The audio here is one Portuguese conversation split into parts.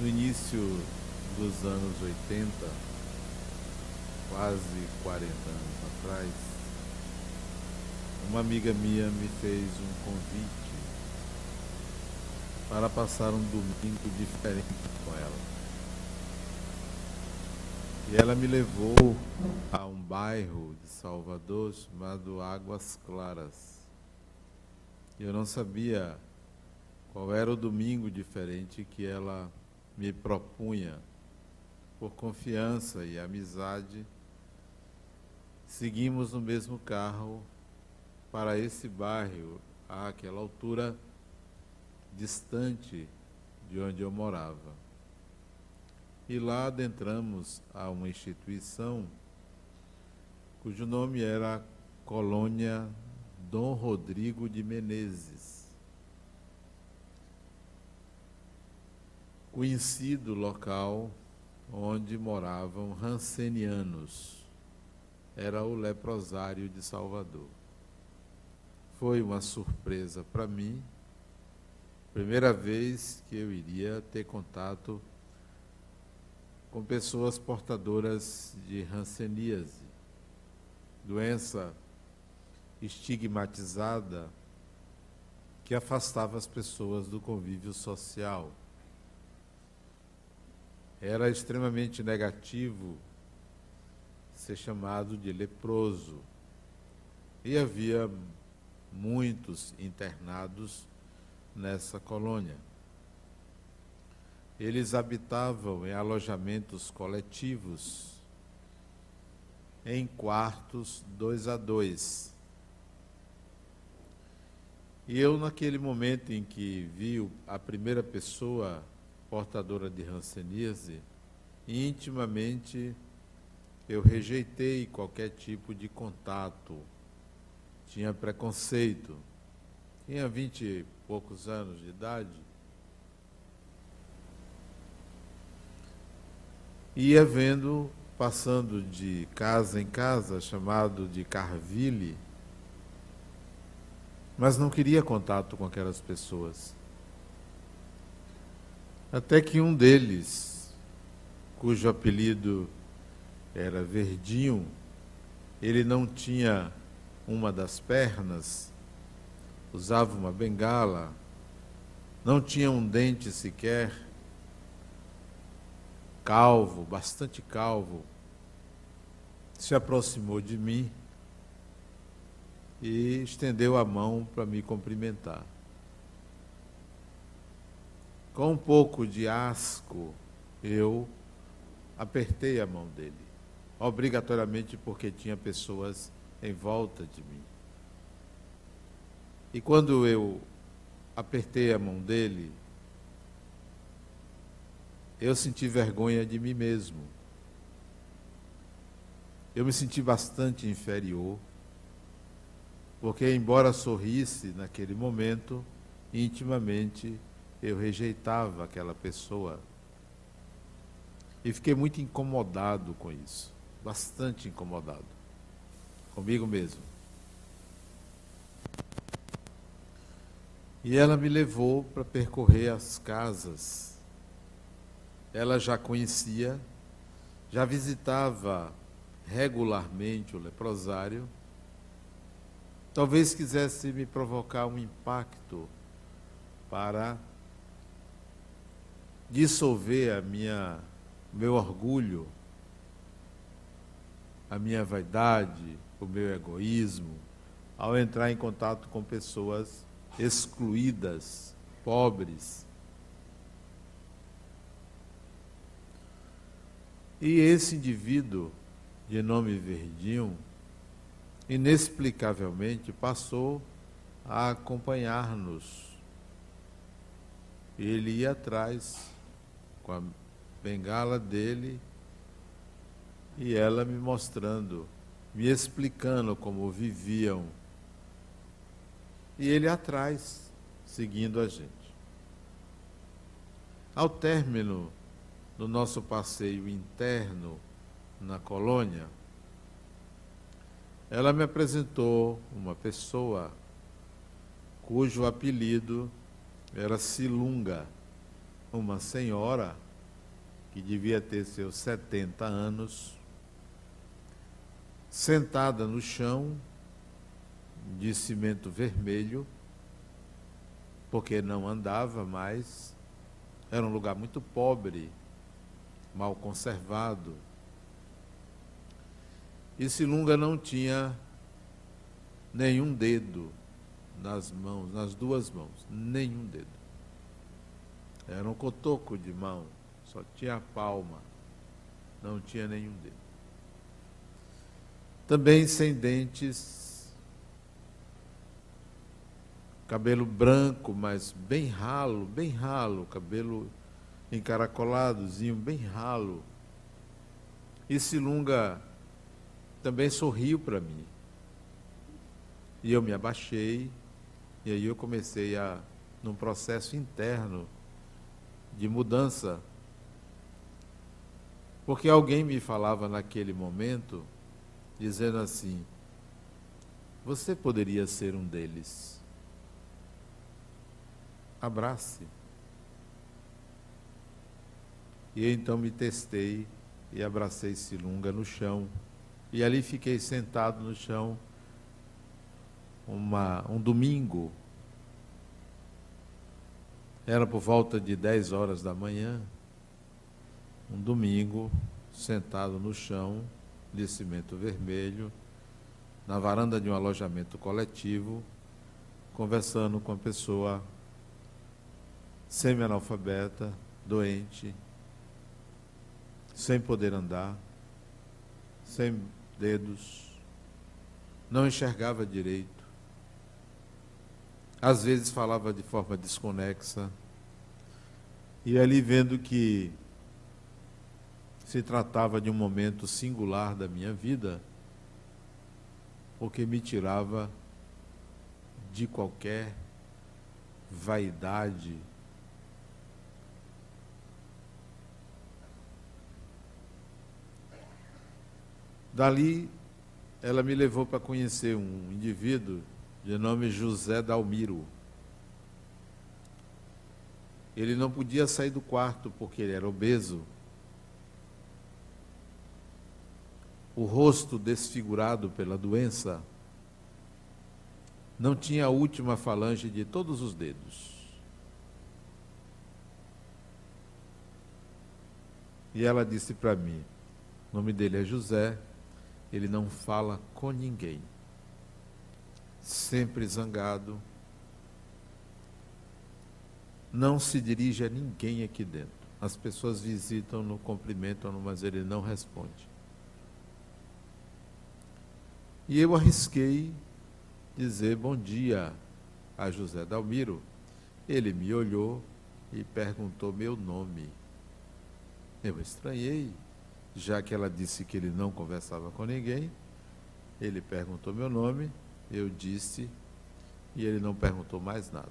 No início dos anos 80, quase 40 anos atrás, uma amiga minha me fez um convite para passar um domingo diferente com ela. E ela me levou a um bairro de Salvador chamado Águas Claras. Eu não sabia qual era o domingo diferente que ela me propunha. Por confiança e amizade, seguimos no mesmo carro para esse bairro, àquela altura distante de onde eu morava. E lá adentramos a uma instituição cujo nome era Colônia Dom Rodrigo de Menezes. Conhecido local onde moravam rancenianos. Era o leprosário de Salvador. Foi uma surpresa para mim, primeira vez que eu iria ter contato com pessoas portadoras de hanseníase, doença estigmatizada que afastava as pessoas do convívio social. Era extremamente negativo ser chamado de leproso. E havia muitos internados nessa colônia. Eles habitavam em alojamentos coletivos, em quartos dois a dois. E eu, naquele momento em que vi a primeira pessoa portadora de hanseníase, intimamente eu rejeitei qualquer tipo de contato. Tinha preconceito. Tinha vinte e poucos anos de idade ia vendo, passando de casa em casa, chamado de Carville, mas não queria contato com aquelas pessoas. Até que um deles, cujo apelido era Verdinho, ele não tinha uma das pernas, usava uma bengala, não tinha um dente sequer, calvo, bastante calvo, se aproximou de mim e estendeu a mão para me cumprimentar. Com um pouco de asco, eu apertei a mão dele, obrigatoriamente porque tinha pessoas em volta de mim. E quando eu apertei a mão dele, eu senti vergonha de mim mesmo. Eu me senti bastante inferior, porque, embora sorrisse naquele momento, intimamente eu rejeitava aquela pessoa. E fiquei muito incomodado com isso, bastante incomodado, comigo mesmo. E ela me levou para percorrer as casas ela já conhecia, já visitava regularmente o leprosário, talvez quisesse me provocar um impacto para dissolver a minha meu orgulho, a minha vaidade, o meu egoísmo, ao entrar em contato com pessoas excluídas, pobres, E esse indivíduo, de nome Verdinho, inexplicavelmente passou a acompanhar-nos. Ele ia atrás com a bengala dele e ela me mostrando, me explicando como viviam. E ele atrás, seguindo a gente. Ao término no nosso passeio interno na colônia, ela me apresentou uma pessoa cujo apelido era Silunga, uma senhora que devia ter seus 70 anos, sentada no chão de cimento vermelho, porque não andava mais, era um lugar muito pobre, mal conservado. E Silunga não tinha nenhum dedo nas mãos, nas duas mãos, nenhum dedo. Era um cotoco de mão, só tinha a palma, não tinha nenhum dedo. Também sem dentes, cabelo branco, mas bem ralo, bem ralo, cabelo encaracoladozinho, bem ralo. E Silunga também sorriu para mim. E eu me abaixei, e aí eu comecei a, num processo interno de mudança. Porque alguém me falava naquele momento, dizendo assim: Você poderia ser um deles. Abrace. E então me testei e abracei Silunga no chão. E ali fiquei sentado no chão uma, um domingo. Era por volta de 10 horas da manhã. Um domingo, sentado no chão, de cimento vermelho, na varanda de um alojamento coletivo, conversando com a pessoa semi-analfabeta, doente, sem poder andar, sem dedos, não enxergava direito às vezes falava de forma desconexa, e ali vendo que se tratava de um momento singular da minha vida, porque me tirava de qualquer vaidade. Dali, ela me levou para conhecer um indivíduo de nome José Dalmiro. Ele não podia sair do quarto porque ele era obeso. O rosto desfigurado pela doença não tinha a última falange de todos os dedos. E ela disse para mim: o nome dele é José, ele não fala com ninguém sempre zangado, não se dirige a ninguém aqui dentro. As pessoas visitam-no, cumprimentam-no, mas ele não responde. E eu arrisquei dizer bom dia a José Dalmiro. Ele me olhou e perguntou meu nome. Eu estranhei, já que ela disse que ele não conversava com ninguém. Ele perguntou meu nome eu disse e ele não perguntou mais nada.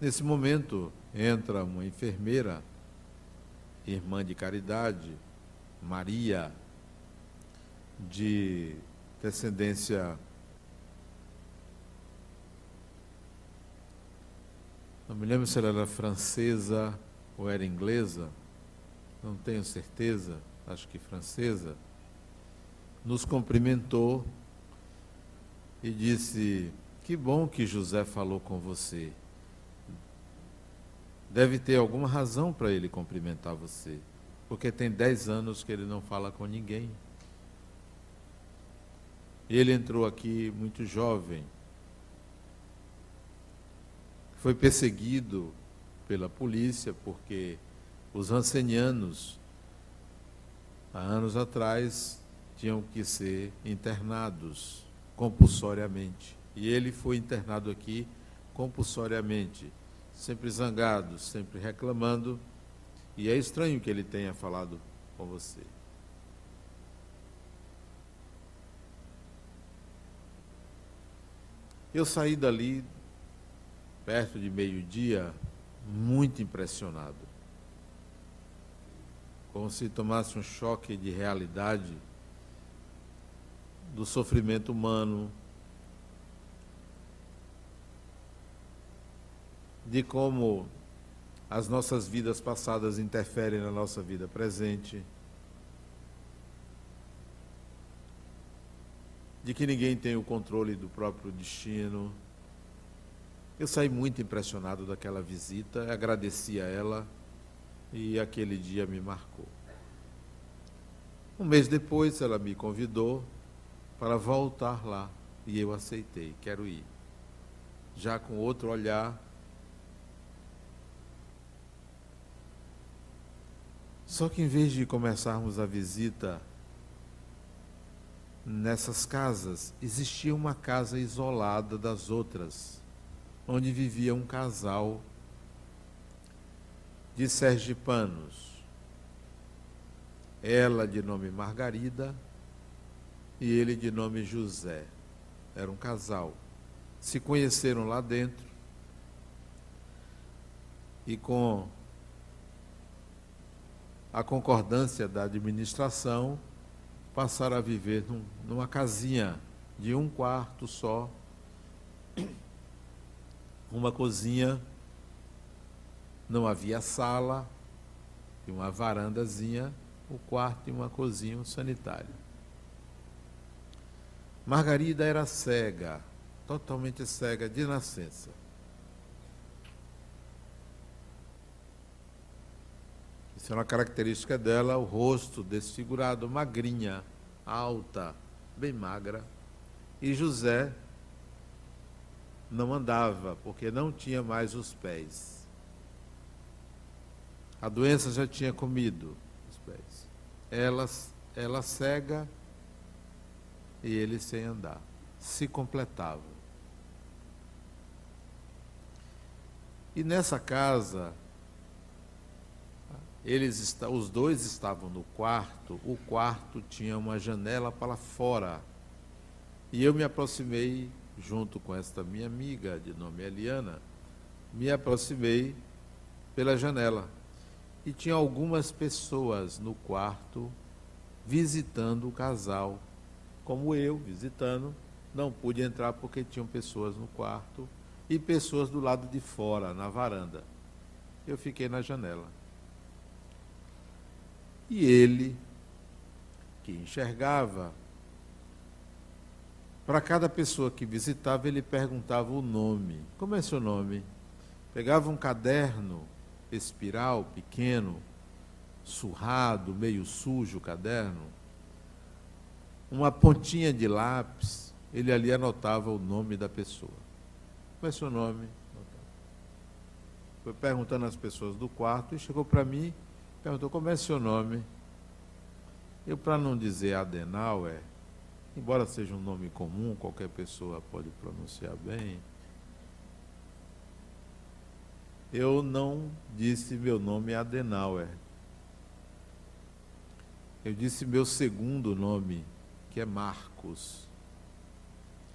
Nesse momento, entra uma enfermeira, irmã de caridade, Maria, de descendência. Não me lembro se ela era francesa ou era inglesa, não tenho certeza, acho que francesa nos cumprimentou e disse: Que bom que José falou com você. Deve ter alguma razão para ele cumprimentar você, porque tem dez anos que ele não fala com ninguém. Ele entrou aqui muito jovem, foi perseguido pela polícia porque os rancenianos, há anos atrás, tinham que ser internados compulsoriamente. E ele foi internado aqui compulsoriamente, sempre zangado, sempre reclamando. E é estranho que ele tenha falado com você. Eu saí dali, perto de meio-dia, muito impressionado. Como se tomasse um choque de realidade do sofrimento humano, de como as nossas vidas passadas interferem na nossa vida presente, de que ninguém tem o controle do próprio destino. Eu saí muito impressionado daquela visita, agradeci a ela e aquele dia me marcou. Um mês depois, ela me convidou para voltar lá e eu aceitei, quero ir. Já com outro olhar. Só que em vez de começarmos a visita nessas casas, existia uma casa isolada das outras, onde vivia um casal de sergipanos. Ela de nome Margarida e ele de nome José. Era um casal. Se conheceram lá dentro e com a concordância da administração passaram a viver num, numa casinha de um quarto só, uma cozinha não havia sala, e uma varandazinha, o quarto e uma cozinha, um sanitário. Margarida era cega, totalmente cega de nascença. Isso é uma característica dela, o rosto desfigurado, magrinha, alta, bem magra. E José não andava, porque não tinha mais os pés. A doença já tinha comido os pés. Ela, ela cega e ele sem andar. Se completavam. E nessa casa, eles os dois estavam no quarto, o quarto tinha uma janela para fora. E eu me aproximei, junto com esta minha amiga, de nome Eliana, me aproximei pela janela e tinha algumas pessoas no quarto visitando o casal, como eu visitando, não pude entrar porque tinham pessoas no quarto e pessoas do lado de fora, na varanda. Eu fiquei na janela. E ele, que enxergava, para cada pessoa que visitava, ele perguntava o nome. Como é seu nome? Pegava um caderno espiral pequeno, surrado, meio sujo o caderno, uma pontinha de lápis, ele ali anotava o nome da pessoa. Qual é seu nome? Foi perguntando às pessoas do quarto e chegou para mim, perguntou como é seu nome. Eu, para não dizer Adenauer, embora seja um nome comum, qualquer pessoa pode pronunciar bem, eu não disse meu nome Adenauer. Eu disse meu segundo nome, que é Marcos.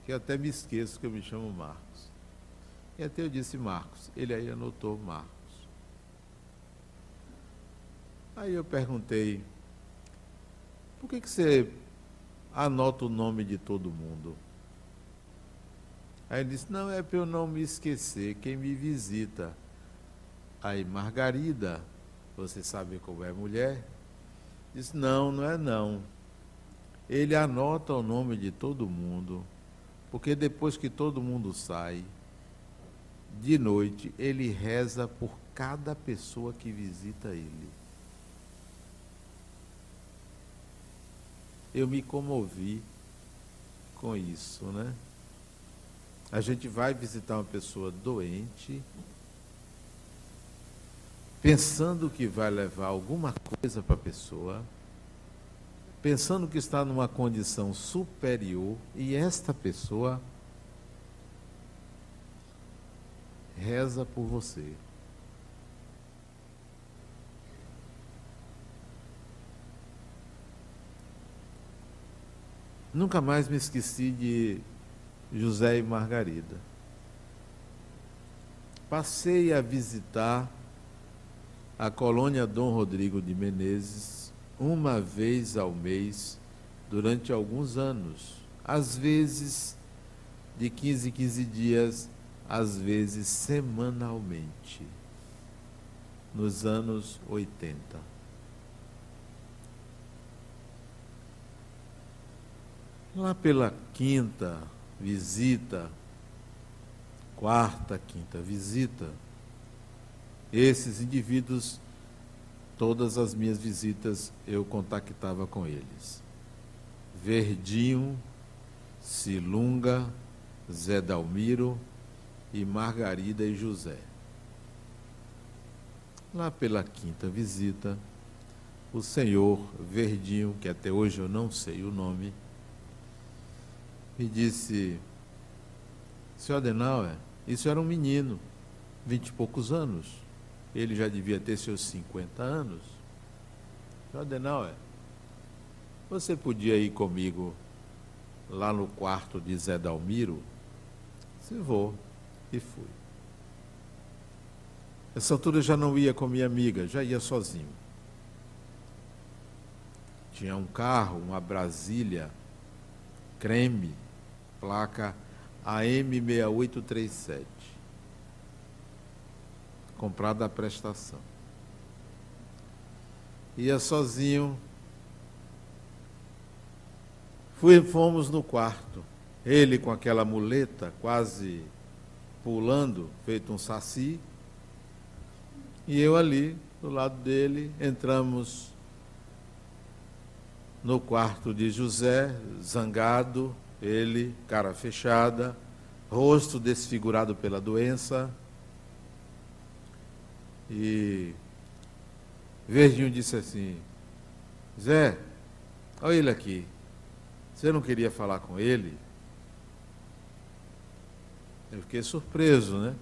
Que até me esqueço que eu me chamo Marcos. E até eu disse Marcos. Ele aí anotou Marcos. Aí eu perguntei, por que, que você anota o nome de todo mundo? Aí ele disse, não, é para eu não me esquecer, quem me visita Aí Margarida, você sabe como é mulher, diz: Não, não é não. Ele anota o nome de todo mundo, porque depois que todo mundo sai, de noite, ele reza por cada pessoa que visita ele. Eu me comovi com isso, né? A gente vai visitar uma pessoa doente, pensando que vai levar alguma coisa para a pessoa, pensando que está numa condição superior e esta pessoa reza por você. Nunca mais me esqueci de José e Margarida. Passei a visitar a colônia Dom Rodrigo de Menezes uma vez ao mês durante alguns anos, às vezes de 15 em 15 dias, às vezes semanalmente. nos anos 80. Lá pela quinta visita, quarta, quinta visita, esses indivíduos, todas as minhas visitas eu contactava com eles. Verdinho, Silunga, Zé Dalmiro e Margarida e José. Lá pela quinta visita, o senhor Verdinho, que até hoje eu não sei o nome, me disse: Senhor Adenauer, isso era um menino, vinte e poucos anos. Ele já devia ter seus 50 anos. Senhor Adenauer, você podia ir comigo lá no quarto de Zé Dalmiro? Se vou. E fui. Nessa altura já não ia com minha amiga, já ia sozinho. Tinha um carro, uma Brasília, creme, placa AM6837. Comprada a prestação. Ia sozinho. Fui, fomos no quarto. Ele com aquela muleta, quase pulando, feito um saci e eu ali, do lado dele, entramos no quarto de José, zangado, ele, cara fechada, rosto desfigurado pela doença. E Verdinho disse assim: Zé, olha ele aqui. Você não queria falar com ele? Eu fiquei surpreso, né?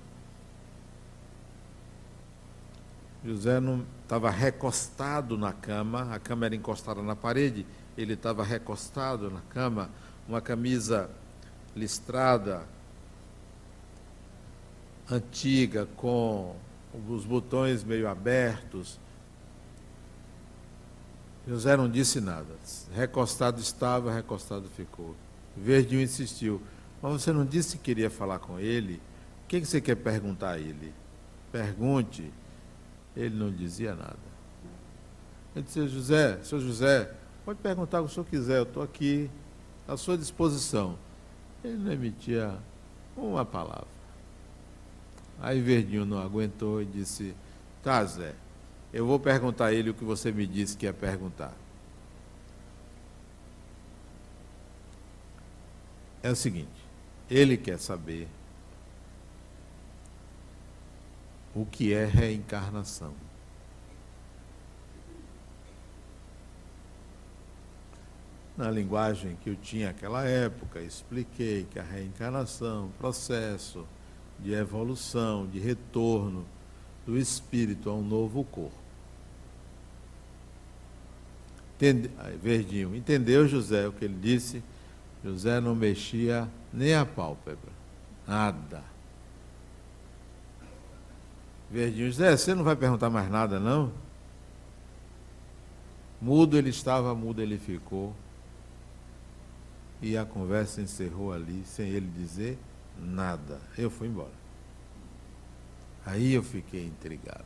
José não estava recostado na cama, a cama era encostada na parede, ele estava recostado na cama, uma camisa listrada, antiga, com os botões meio abertos. José não disse nada. Recostado estava, recostado ficou. Verdinho insistiu. Mas você não disse que queria falar com ele? O que você quer perguntar a ele? Pergunte. Ele não dizia nada. Ele dizia, José, seu José, pode perguntar o que o senhor quiser, eu estou aqui à sua disposição. Ele não emitia uma palavra. Aí Verdinho não aguentou e disse, tá Zé, eu vou perguntar a ele o que você me disse que ia perguntar. É o seguinte, ele quer saber o que é reencarnação. Na linguagem que eu tinha naquela época, expliquei que a reencarnação, processo de evolução, de retorno do espírito a um novo corpo. Entende... Verdinho, entendeu José o que ele disse? José não mexia nem a pálpebra, nada. Verdinho, Zé, você não vai perguntar mais nada, não? Mudo ele estava, mudo ele ficou. E a conversa encerrou ali, sem ele dizer nada. Eu fui embora. Aí eu fiquei intrigado.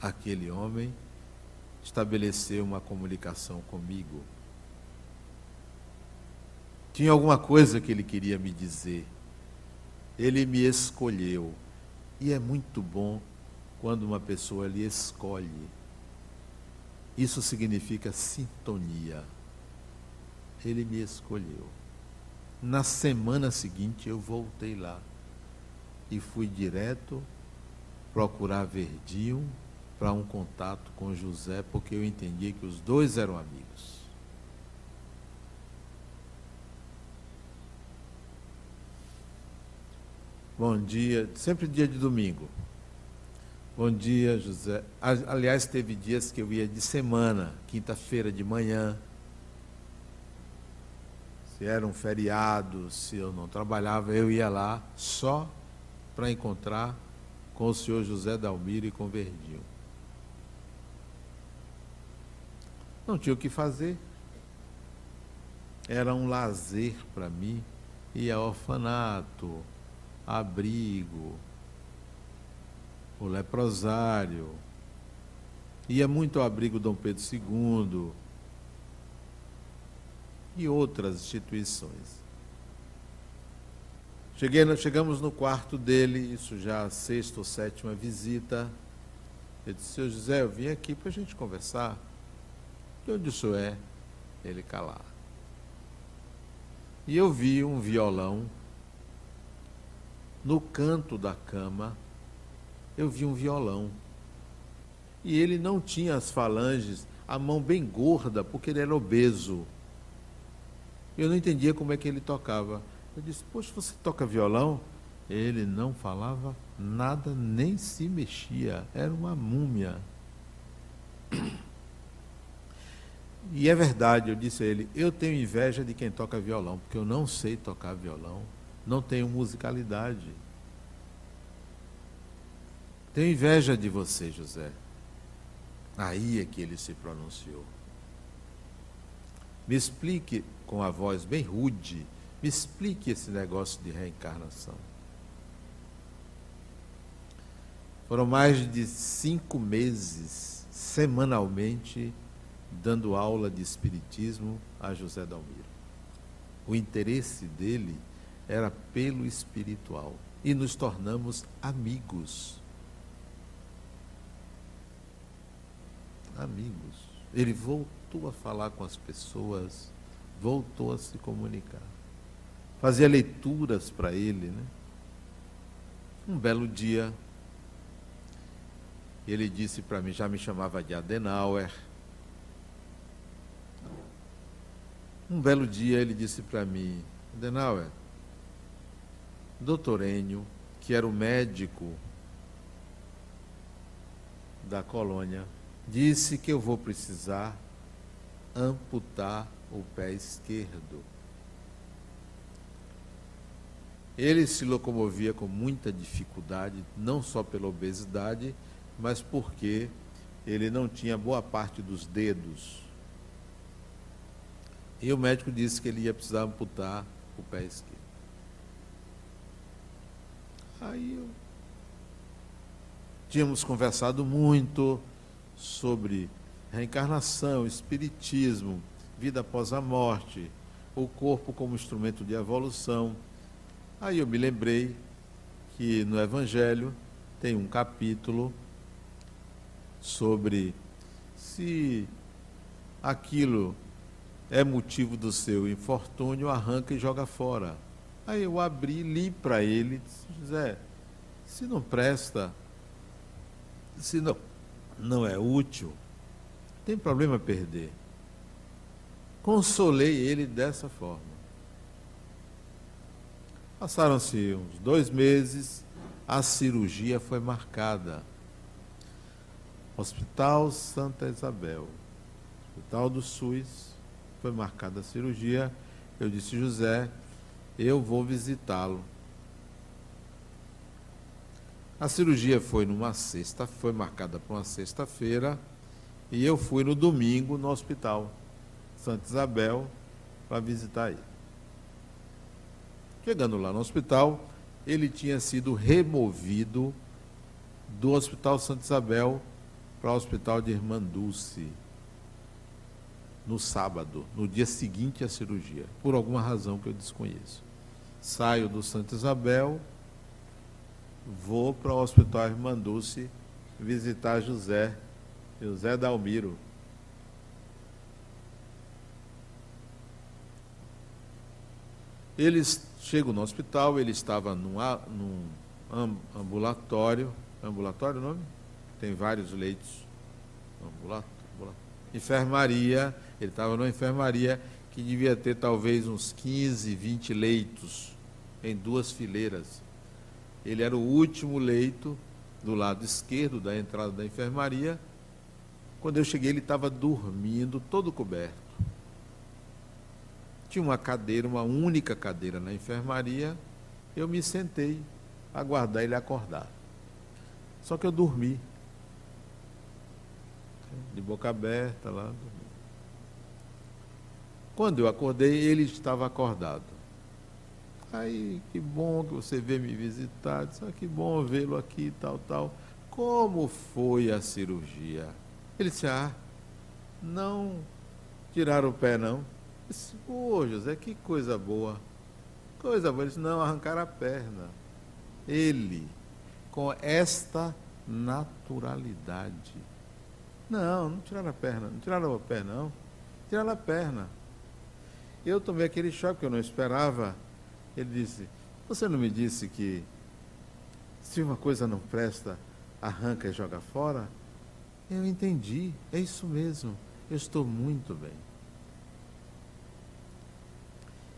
Aquele homem estabeleceu uma comunicação comigo. Tinha alguma coisa que ele queria me dizer. Ele me escolheu. E é muito bom quando uma pessoa lhe escolhe. Isso significa sintonia. Ele me escolheu. Na semana seguinte eu voltei lá e fui direto procurar Verdinho para um contato com José, porque eu entendi que os dois eram amigos. Bom dia, sempre dia de domingo. Bom dia, José. Aliás, teve dias que eu ia de semana, quinta-feira de manhã. Se era um feriado, se eu não trabalhava, eu ia lá só para encontrar com o senhor José Dalmiro e com Verdinho. Não tinha o que fazer. Era um lazer para mim ir a orfanato, abrigo, o leprosário, Ia muito ao abrigo Dom Pedro II e outras instituições. Cheguei, chegamos no quarto dele, isso já a sexta ou sétima visita. Ele disse, seu José, eu vim aqui para a gente conversar. De onde o senhor é? Ele calar. E eu vi um violão no canto da cama. Eu vi um violão. E ele não tinha as falanges, a mão bem gorda, porque ele era obeso. Eu não entendia como é que ele tocava. Eu disse, poxa, você toca violão? Ele não falava nada, nem se mexia. Era uma múmia. E é verdade, eu disse a ele, eu tenho inveja de quem toca violão, porque eu não sei tocar violão, não tenho musicalidade. Tenho inveja de você, José. Aí é que ele se pronunciou. Me explique, com a voz bem rude, me explique esse negócio de reencarnação. Foram mais de cinco meses, semanalmente, dando aula de Espiritismo a José Dalmiro. O interesse dele era pelo espiritual. E nos tornamos amigos. Amigos. Ele voltou a falar com as pessoas, voltou a se comunicar. Fazia leituras para ele, né? Um belo dia, ele disse para mim, já me chamava de Adenauer, Um belo dia ele disse para mim, Denauer, doutor Enio, que era o médico da colônia, disse que eu vou precisar amputar o pé esquerdo. Ele se locomovia com muita dificuldade, não só pela obesidade, mas porque ele não tinha boa parte dos dedos e o médico disse que ele ia precisar amputar o pé esquerdo. Aí eu... tínhamos conversado muito sobre reencarnação, espiritismo, vida após a morte, o corpo como instrumento de evolução. Aí eu me lembrei que no Evangelho tem um capítulo sobre se aquilo é motivo do seu infortúnio, arranca e joga fora. Aí eu abri, li para ele, José, se não presta, se não, não é útil, tem problema perder. Consolei ele dessa forma. Passaram-se uns dois meses, a cirurgia foi marcada. Hospital Santa Isabel, Hospital do SUS, foi marcada a cirurgia, eu disse, José, eu vou visitá-lo. A cirurgia foi numa sexta, foi marcada para uma sexta-feira, e eu fui no domingo no hospital Santa Isabel para visitar ele. Chegando lá no hospital, ele tinha sido removido do Hospital Santa Isabel para o Hospital de Irmã Dulce, no sábado, no dia seguinte à cirurgia, por alguma razão que eu desconheço. Saio do Santa Isabel, vou para o Hospital Irmã Dulce visitar José, José Dalmiro. Eles chegam no hospital, ele estava num, num ambulatório, ambulatório o nome? Tem vários leitos. Ambulatório enfermaria, ele estava numa enfermaria que devia ter talvez uns 15, 20 leitos em duas fileiras. Ele era o último leito do lado esquerdo da entrada da enfermaria. Quando eu cheguei, ele estava dormindo, todo coberto. Tinha uma cadeira, uma única cadeira na enfermaria. Eu me sentei aguardar ele acordar. Só que eu dormi de boca aberta lá. Quando eu acordei, ele estava acordado. Aí, que bom que você veio me visitar. Disse, ah, que bom vê-lo aqui, tal, tal. Como foi a cirurgia? Ele disse: Ah, não tiraram o pé, não. Disse: Ô José, que coisa boa. Coisa boa. Ele disse: Não, arrancaram a perna. Ele, com esta naturalidade. Não, não tiraram a perna, não tiraram o pé, não. Tiraram a perna. Eu tomei aquele choque que eu não esperava. Ele disse: Você não me disse que se uma coisa não presta, arranca e joga fora? Eu entendi, é isso mesmo, eu estou muito bem.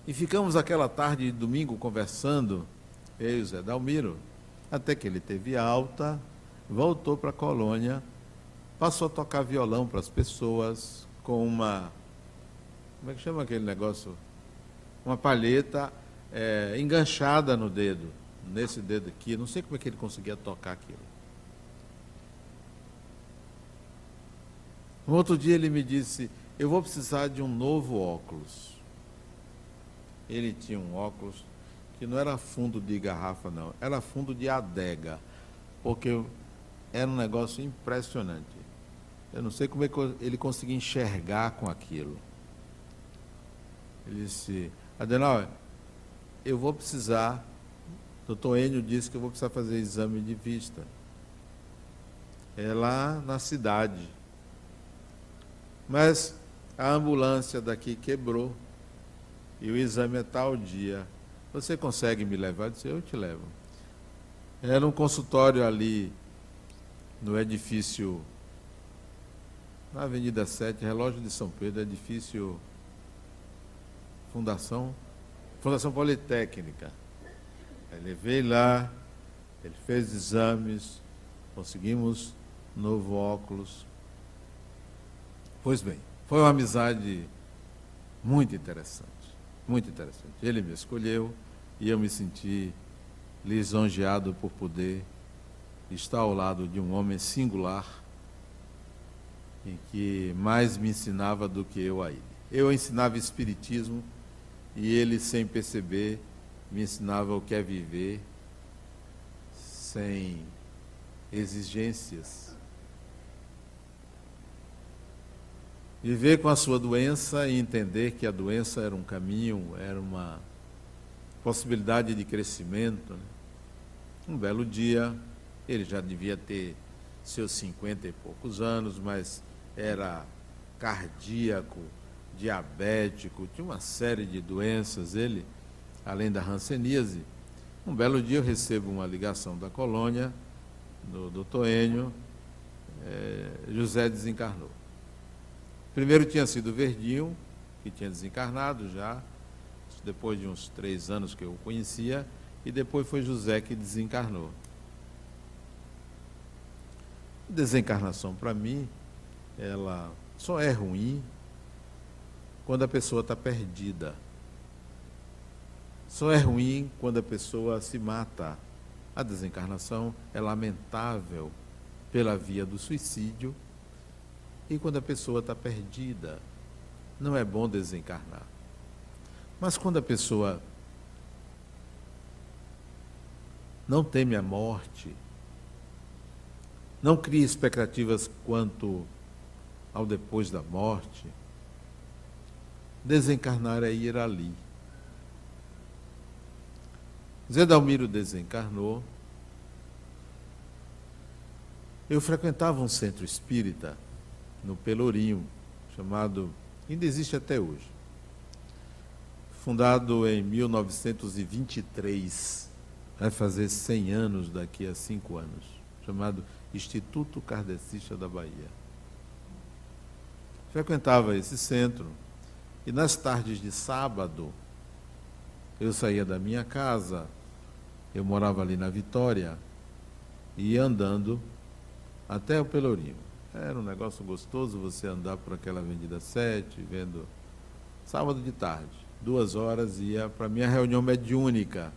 E ficamos aquela tarde de domingo conversando, eu e o Zé Dalmiro, até que ele teve alta, voltou para a colônia, passou a tocar violão para as pessoas com uma. Como é que chama aquele negócio? Uma palheta é, enganchada no dedo, nesse dedo aqui. Não sei como é que ele conseguia tocar aquilo. No outro dia ele me disse: Eu vou precisar de um novo óculos. Ele tinha um óculos que não era fundo de garrafa, não, era fundo de adega, porque era um negócio impressionante. Eu não sei como é que ele conseguia enxergar com aquilo. Ele disse: Adenal, eu vou precisar. Doutor Enio disse que eu vou precisar fazer exame de vista. É lá na cidade. Mas a ambulância daqui quebrou e o exame é tal dia. Você consegue me levar? Eu disse, eu te levo. Era um consultório ali no edifício, na Avenida 7, Relógio de São Pedro, edifício Fundação, Fundação Politécnica. Ele veio lá, ele fez exames, conseguimos novo óculos, Pois bem, foi uma amizade muito interessante, muito interessante. Ele me escolheu e eu me senti lisonjeado por poder estar ao lado de um homem singular e que mais me ensinava do que eu a ele. Eu ensinava espiritismo e ele, sem perceber, me ensinava o que é viver sem exigências Viver com a sua doença e entender que a doença era um caminho, era uma possibilidade de crescimento. Né? Um belo dia, ele já devia ter seus cinquenta e poucos anos, mas era cardíaco, diabético, tinha uma série de doenças, ele, além da hanseníase. Um belo dia eu recebo uma ligação da colônia, do doutor Enio, é, José desencarnou. Primeiro tinha sido Verdinho, que tinha desencarnado já, depois de uns três anos que eu o conhecia, e depois foi José que desencarnou. Desencarnação, para mim, ela só é ruim quando a pessoa está perdida. Só é ruim quando a pessoa se mata. A desencarnação é lamentável pela via do suicídio e quando a pessoa está perdida, não é bom desencarnar. Mas quando a pessoa não teme a morte, não cria expectativas quanto ao depois da morte, desencarnar é ir ali. Zé Dalmiro desencarnou. Eu frequentava um centro espírita no Pelourinho, chamado, ainda existe até hoje. Fundado em 1923, vai fazer 100 anos daqui a cinco anos, chamado Instituto Kardecista da Bahia. Frequentava esse centro e nas tardes de sábado eu saía da minha casa, eu morava ali na Vitória, e ia andando até o Pelourinho. Era um negócio gostoso você andar por aquela Avenida 7, vendo. Sábado de tarde, duas horas, ia para a minha reunião mediúnica,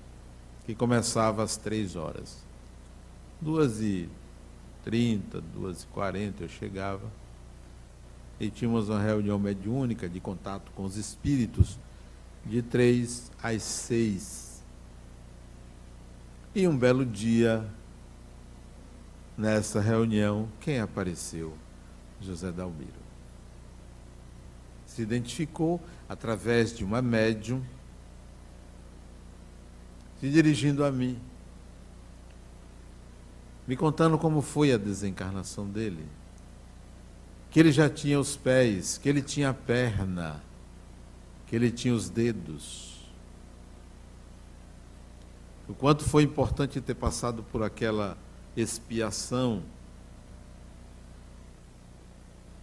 que começava às três horas. Duas e trinta, duas e quarenta eu chegava. E tínhamos uma reunião mediúnica de contato com os espíritos de três às seis. E um belo dia, nessa reunião, quem apareceu? José Dalmiro. Se identificou através de uma médium, se dirigindo a mim, me contando como foi a desencarnação dele. Que ele já tinha os pés, que ele tinha a perna, que ele tinha os dedos. O quanto foi importante ter passado por aquela expiação.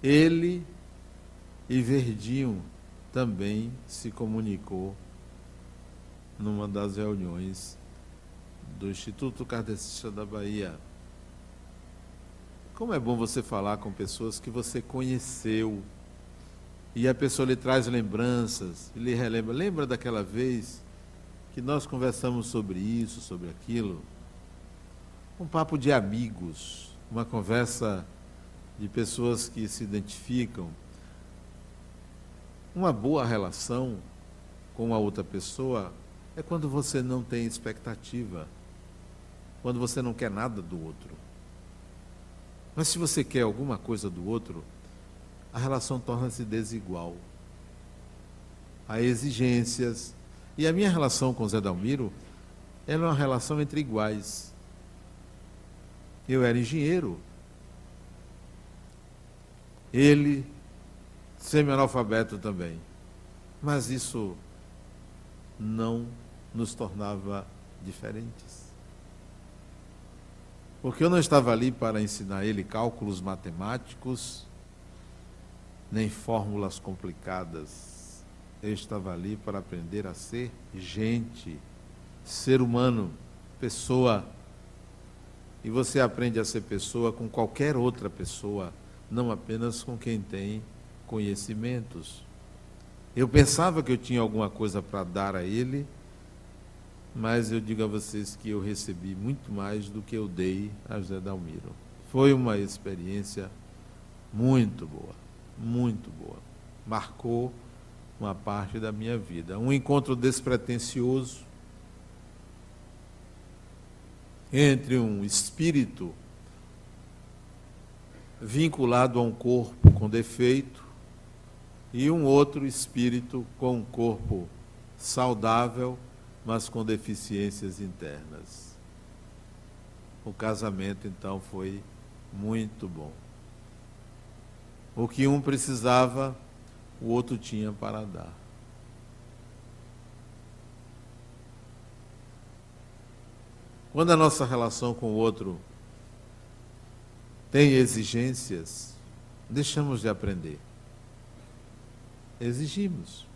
Ele e Verdinho também se comunicou numa das reuniões do Instituto Kardecista da Bahia. Como é bom você falar com pessoas que você conheceu e a pessoa lhe traz lembranças, lhe relembra. Lembra daquela vez que nós conversamos sobre isso, sobre aquilo? Um papo de amigos, uma conversa de pessoas que se identificam. Uma boa relação com a outra pessoa é quando você não tem expectativa, quando você não quer nada do outro. Mas se você quer alguma coisa do outro, a relação torna-se desigual. Há exigências. E a minha relação com Zé Dalmiro era uma relação entre iguais. Eu era engenheiro. Ele, semi-analfabeto também. Mas isso não nos tornava diferentes. Porque eu não estava ali para ensinar ele cálculos matemáticos, nem fórmulas complicadas. Eu estava ali para aprender a ser gente, ser humano, pessoa. E você aprende a ser pessoa com qualquer outra pessoa, não apenas com quem tem conhecimentos. Eu pensava que eu tinha alguma coisa para dar a ele mas eu digo a vocês que eu recebi muito mais do que eu dei a José Dalmiro. Foi uma experiência muito boa, muito boa. Marcou uma parte da minha vida. Um encontro despretensioso entre um espírito vinculado a um corpo com defeito e um outro espírito com um corpo saudável mas com deficiências internas. O casamento então foi muito bom. O que um precisava, o outro tinha para dar. Quando a nossa relação com o outro tem exigências, deixamos de aprender. Exigimos.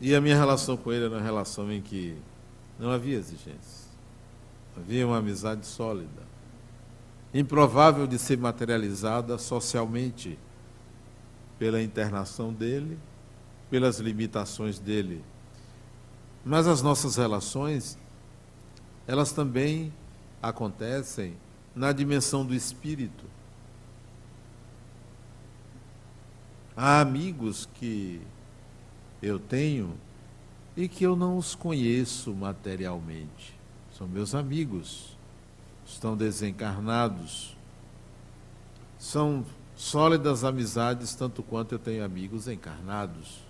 E a minha relação com ele era uma relação em que não havia exigências. Havia uma amizade sólida, improvável de ser materializada socialmente pela internação dele, pelas limitações dele. Mas as nossas relações, elas também acontecem na dimensão do espírito. Há amigos que eu tenho e que eu não os conheço materialmente. São meus amigos, estão desencarnados. São sólidas amizades, tanto quanto eu tenho amigos encarnados.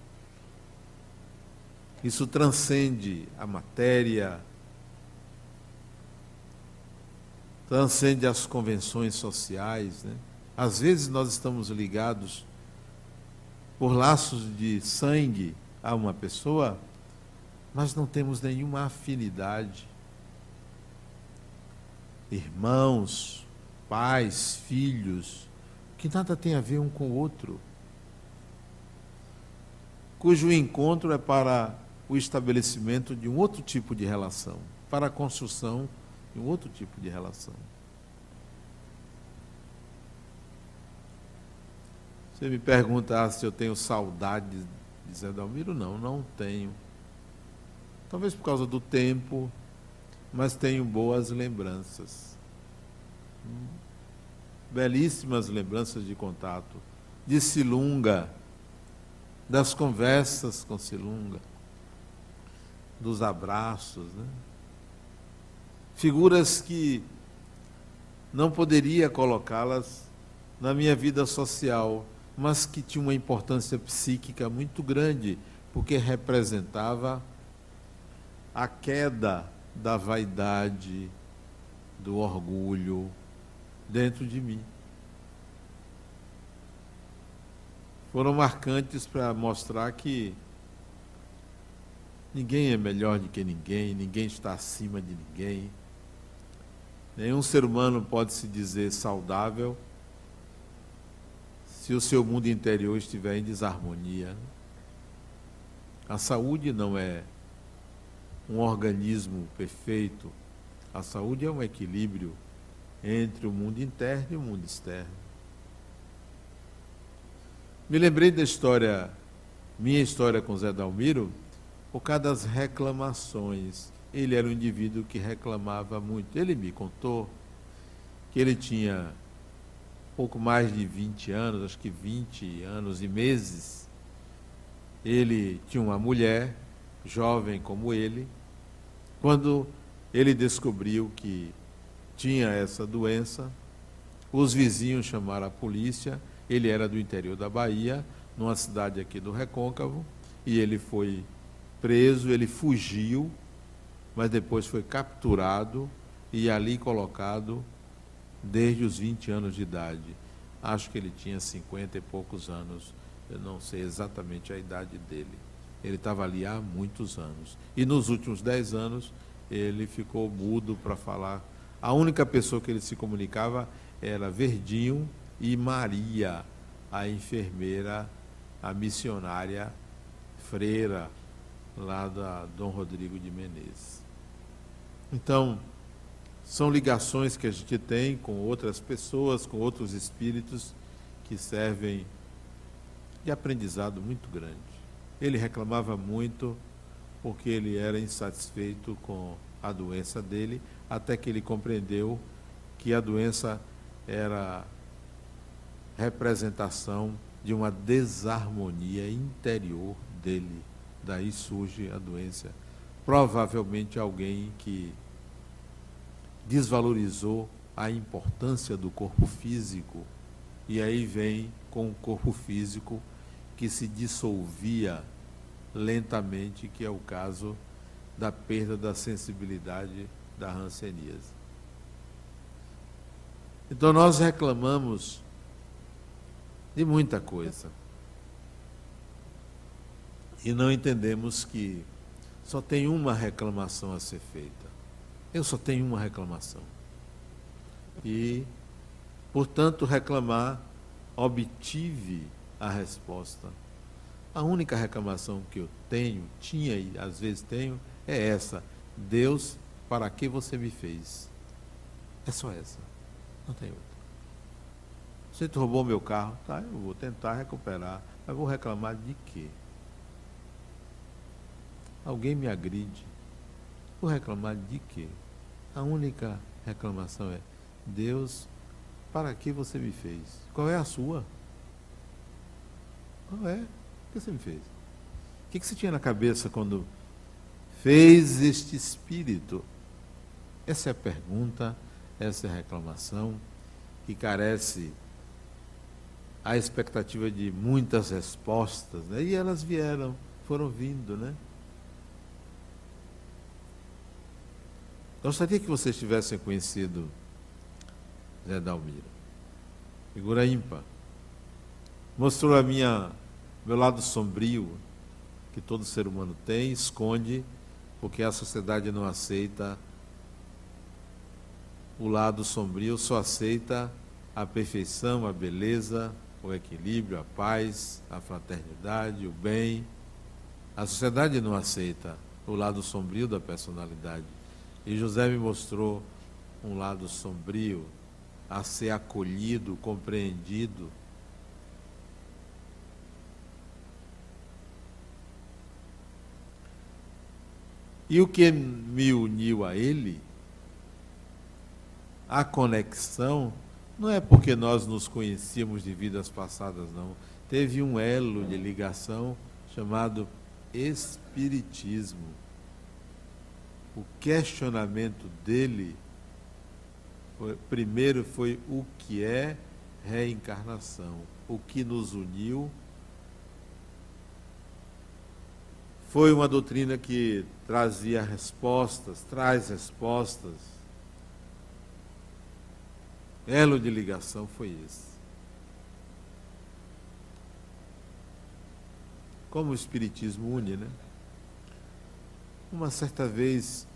Isso transcende a matéria, transcende as convenções sociais. Né? Às vezes nós estamos ligados por laços de sangue a uma pessoa, mas não temos nenhuma afinidade. Irmãos, pais, filhos, que nada tem a ver um com o outro, cujo encontro é para o estabelecimento de um outro tipo de relação, para a construção de um outro tipo de relação. Você me pergunta ah, se eu tenho saudade de Zé Dalmiro? Não, não tenho. Talvez por causa do tempo, mas tenho boas lembranças. Hum. Belíssimas lembranças de contato. De Silunga, das conversas com Silunga, dos abraços. Né? Figuras que não poderia colocá-las na minha vida social, mas que tinha uma importância psíquica muito grande, porque representava a queda da vaidade, do orgulho dentro de mim. Foram marcantes para mostrar que ninguém é melhor do que ninguém, ninguém está acima de ninguém. Nenhum ser humano pode se dizer saudável se o seu mundo interior estiver em desarmonia. A saúde não é um organismo perfeito. A saúde é um equilíbrio entre o mundo interno e o mundo externo. Me lembrei da história, minha história com Zé Dalmiro, por causa das reclamações. Ele era um indivíduo que reclamava muito. Ele me contou que ele tinha pouco mais de 20 anos, acho que 20 anos e meses. Ele tinha uma mulher, jovem como ele, quando ele descobriu que tinha essa doença, os vizinhos chamaram a polícia. Ele era do interior da Bahia, numa cidade aqui do Recôncavo, e ele foi preso, ele fugiu, mas depois foi capturado e ali colocado desde os 20 anos de idade. Acho que ele tinha 50 e poucos anos, eu não sei exatamente a idade dele. Ele estava ali há muitos anos. E nos últimos 10 anos, ele ficou mudo para falar. A única pessoa que ele se comunicava era Verdinho e Maria, a enfermeira, a missionária freira lá da Dom Rodrigo de Menezes. Então, são ligações que a gente tem com outras pessoas, com outros espíritos que servem de aprendizado muito grande. Ele reclamava muito porque ele era insatisfeito com a doença dele, até que ele compreendeu que a doença era representação de uma desarmonia interior dele. Daí surge a doença. Provavelmente alguém que desvalorizou a importância do corpo físico e aí vem com o corpo físico que se dissolvia lentamente, que é o caso da perda da sensibilidade da hanseníase. Então nós reclamamos de muita coisa. E não entendemos que só tem uma reclamação a ser feita. Eu só tenho uma reclamação. E, portanto, reclamar, obtive a resposta. A única reclamação que eu tenho, tinha e às vezes tenho, é essa: Deus, para que você me fez? É só essa. Não tem outra. Você roubou meu carro, tá? Eu vou tentar recuperar. Mas vou reclamar de quê? Alguém me agride. Vou reclamar de quê? A única reclamação é: Deus, para que você me fez? Qual é a sua? Qual é? O que você me fez? O que você tinha na cabeça quando fez este espírito? Essa é a pergunta, essa é a reclamação que carece a expectativa de muitas respostas, né? e elas vieram, foram vindo, né? Gostaria que vocês tivessem conhecido Zé Dalmiro. Figura ímpar. Mostrou a minha meu lado sombrio que todo ser humano tem, esconde, porque a sociedade não aceita o lado sombrio, só aceita a perfeição, a beleza, o equilíbrio, a paz, a fraternidade, o bem. A sociedade não aceita o lado sombrio da personalidade. E José me mostrou um lado sombrio a ser acolhido, compreendido. E o que me uniu a ele, a conexão, não é porque nós nos conhecíamos de vidas passadas, não. Teve um elo de ligação chamado Espiritismo o questionamento dele primeiro foi o que é reencarnação, o que nos uniu. Foi uma doutrina que trazia respostas, traz respostas. Elo de ligação foi esse. Como o Espiritismo une, né? Uma certa vez,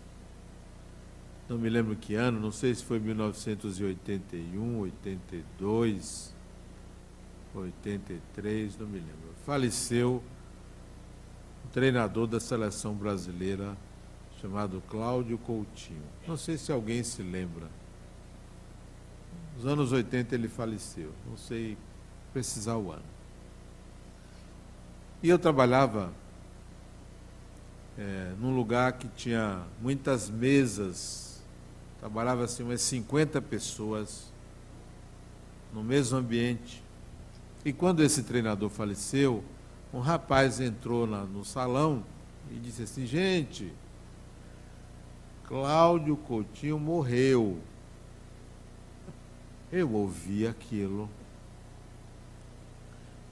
não me lembro que ano, não sei se foi 1981, 82, 83, não me lembro. Faleceu um treinador da seleção brasileira chamado Cláudio Coutinho. Não sei se alguém se lembra. Nos anos 80 ele faleceu, não sei precisar o ano. E eu trabalhava é, num lugar que tinha muitas mesas, trabalhava assim umas 50 pessoas no mesmo ambiente. E quando esse treinador faleceu, um rapaz entrou na, no salão e disse assim: gente, Cláudio Coutinho morreu. Eu ouvi aquilo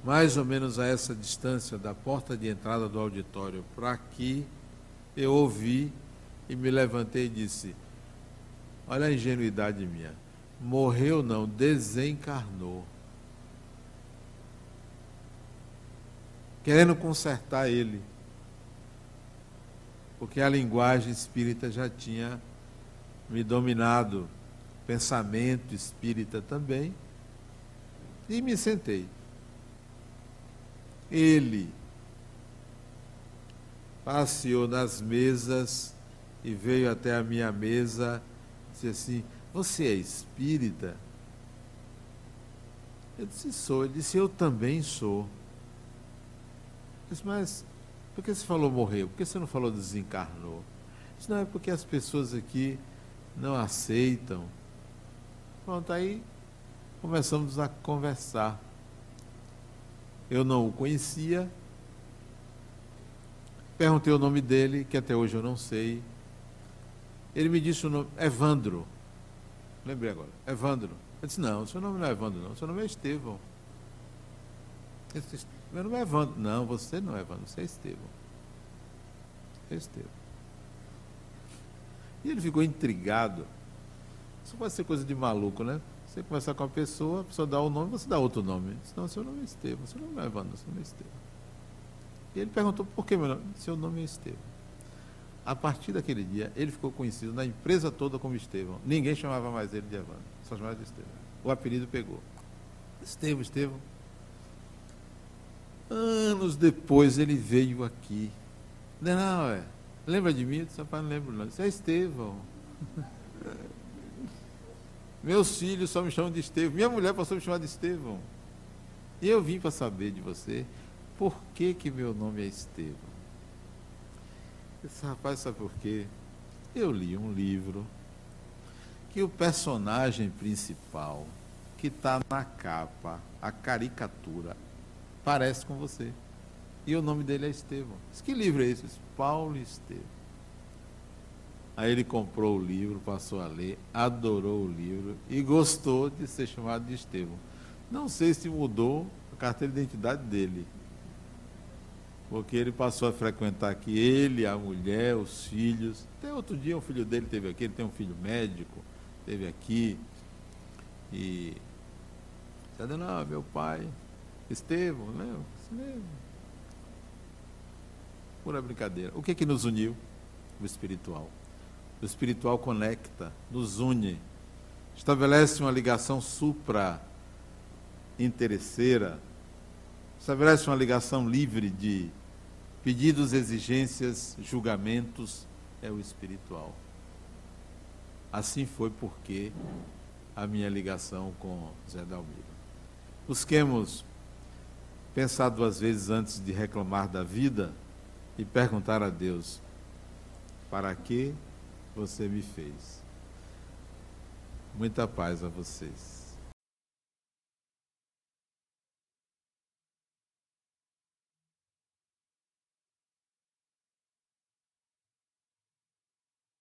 mais ou menos a essa distância da porta de entrada do auditório para aqui, eu ouvi e me levantei e disse: Olha a ingenuidade minha. Morreu não, desencarnou. Querendo consertar ele. Porque a linguagem espírita já tinha me dominado, pensamento espírita também. E me sentei ele passeou nas mesas e veio até a minha mesa disse assim: Você é espírita? Eu disse: Sou. Ele disse: Eu também sou. Eu disse: Mas por que você falou morreu? Por que você não falou desencarnou? Eu disse: Não, é porque as pessoas aqui não aceitam. Pronto, aí começamos a conversar. Eu não o conhecia. Perguntei o nome dele, que até hoje eu não sei. Ele me disse o nome, Evandro. Lembrei agora, Evandro. Eu disse, não, seu nome não é Evandro, não, seu nome é Estevão. Disse, meu nome é Evandro. Não, você não é Evandro, você é Estevão. É Estevão. E ele ficou intrigado. Isso pode ser coisa de maluco, né? Você conversar com a pessoa, a pessoa dá o nome, você dá outro nome. Não, seu nome é Estevam, seu nome é Evandro, seu nome é Estevam. E ele perguntou por que meu nome? Seu nome é Estevam. A partir daquele dia, ele ficou conhecido na empresa toda como Estevão. Ninguém chamava mais ele de Evandro, só chamava de Estevão. O apelido pegou. Estevão, Estevão. Anos depois ele veio aqui. Não, é. Lembra de mim? Eu disse, rapaz, não lembro não. Isso é Estevão. Meus filhos só me chamam de Estevão. Minha mulher passou a me chamar de Estevão. E eu vim para saber de você por que, que meu nome é Estevão. Esse rapaz sabe por quê? Eu li um livro que o personagem principal, que está na capa, a caricatura, parece com você. E o nome dele é Estevão. Que livro é esse? Paulo Estevão. Aí ele comprou o livro, passou a ler, adorou o livro e gostou de ser chamado de Estevão. Não sei se mudou a carteira de identidade dele, porque ele passou a frequentar aqui, ele, a mulher, os filhos. Até outro dia um filho dele teve aqui, ele tem um filho médico, teve aqui. E. Está dizendo, ah, meu pai, Estevão, né? Isso mesmo. Pura brincadeira. O que que nos uniu? O espiritual. O espiritual conecta, nos une, estabelece uma ligação supra-interesseira, estabelece uma ligação livre de pedidos, exigências, julgamentos, é o espiritual. Assim foi porque a minha ligação com Zé Dalmiro. Busquemos pensar duas vezes antes de reclamar da vida e perguntar a Deus: para que você me fez. Muita paz a vocês.